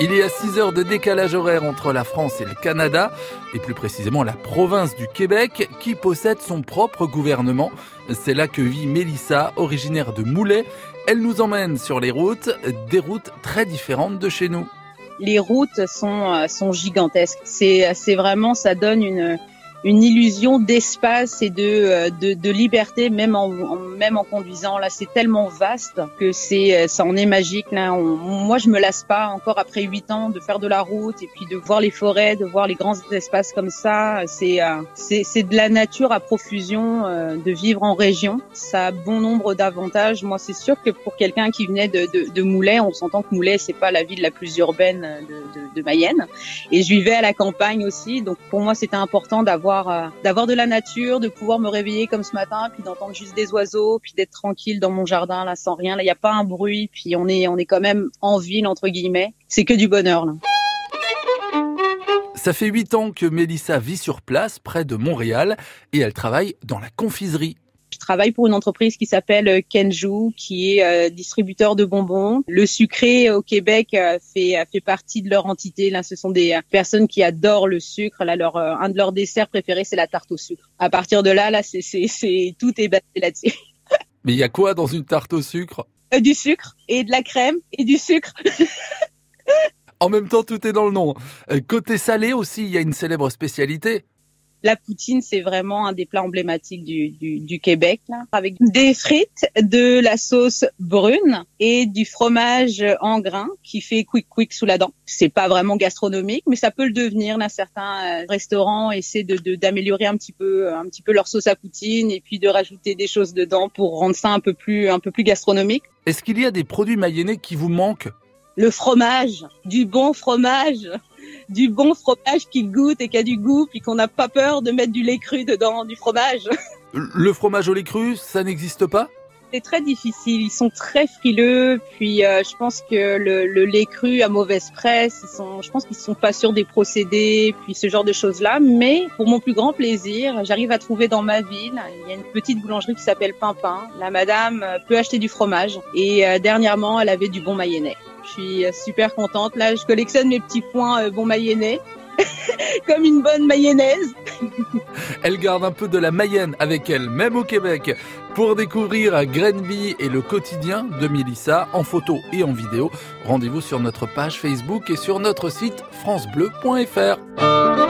Il y a 6 heures de décalage horaire entre la France et le Canada, et plus précisément la province du Québec, qui possède son propre gouvernement. C'est là que vit Mélissa, originaire de Moulet. Elle nous emmène sur les routes, des routes très différentes de chez nous. Les routes sont, euh, sont gigantesques. C'est, c'est vraiment, ça donne une, une illusion d'espace et de, euh, de, de, liberté, même en, même en conduisant. Là, c'est tellement vaste que c'est, euh, ça en est magique. Là, moi, je me lasse pas encore après huit ans de faire de la route et puis de voir les forêts, de voir les grands espaces comme ça. C'est, euh, c'est, c'est de la nature à profusion de vivre en région. Ça a bon nombre d'avantages. Moi, c'est sûr que pour quelqu'un qui venait de, de, de Moulay, on s'entend que Moulay, c'est pas la ville la plus urbaine de, de, de Mayenne. Et je vivais à la campagne aussi, donc pour moi, c'était important d'avoir euh, d'avoir de la nature, de pouvoir me réveiller comme ce matin, puis d'entendre juste des oiseaux, puis d'être tranquille dans mon jardin là sans rien. Là, il n'y a pas un bruit, puis on est on est quand même en ville entre guillemets. C'est que du bonheur là. Ça fait huit ans que Mélissa vit sur place, près de Montréal, et elle travaille dans la confiserie. Je travaille pour une entreprise qui s'appelle euh, Kenju, qui est euh, distributeur de bonbons. Le sucré au Québec euh, fait fait partie de leur entité. Là, ce sont des personnes qui adorent le sucre. Là, leur un de leurs desserts préférés, c'est la tarte au sucre. À partir de là, là, c'est c'est tout est basé là-dessus. Mais il y a quoi dans une tarte au sucre? Du sucre et de la crème et du sucre. en même temps, tout est dans le nom. Côté salé aussi, il y a une célèbre spécialité. La poutine, c'est vraiment un des plats emblématiques du, du, du Québec, là, avec des frites, de la sauce brune et du fromage en grains qui fait quick quick sous la dent. C'est pas vraiment gastronomique, mais ça peut le devenir. Là, certains euh, restaurants essaient de d'améliorer un petit peu, un petit peu leur sauce à poutine et puis de rajouter des choses dedans pour rendre ça un peu plus, un peu plus gastronomique. Est-ce qu'il y a des produits mayennais qui vous manquent? Le fromage, du bon fromage du bon fromage qui goûte et qui a du goût, puis qu'on n'a pas peur de mettre du lait cru dedans, du fromage. Le fromage au lait cru, ça n'existe pas? C'est très difficile. Ils sont très frileux. Puis euh, je pense que le, le, lait cru à mauvaise presse, ils sont, je pense qu'ils sont pas sûrs des procédés, puis ce genre de choses-là. Mais pour mon plus grand plaisir, j'arrive à trouver dans ma ville, il y a une petite boulangerie qui s'appelle Pimpin. La madame peut acheter du fromage. Et euh, dernièrement, elle avait du bon mayennais. Je suis euh, super contente. Là, je collectionne mes petits points bon mayennais. comme une bonne mayonnaise. elle garde un peu de la Mayenne avec elle, même au Québec. Pour découvrir Grenby et le quotidien de Mélissa en photo et en vidéo, rendez-vous sur notre page Facebook et sur notre site francebleu.fr.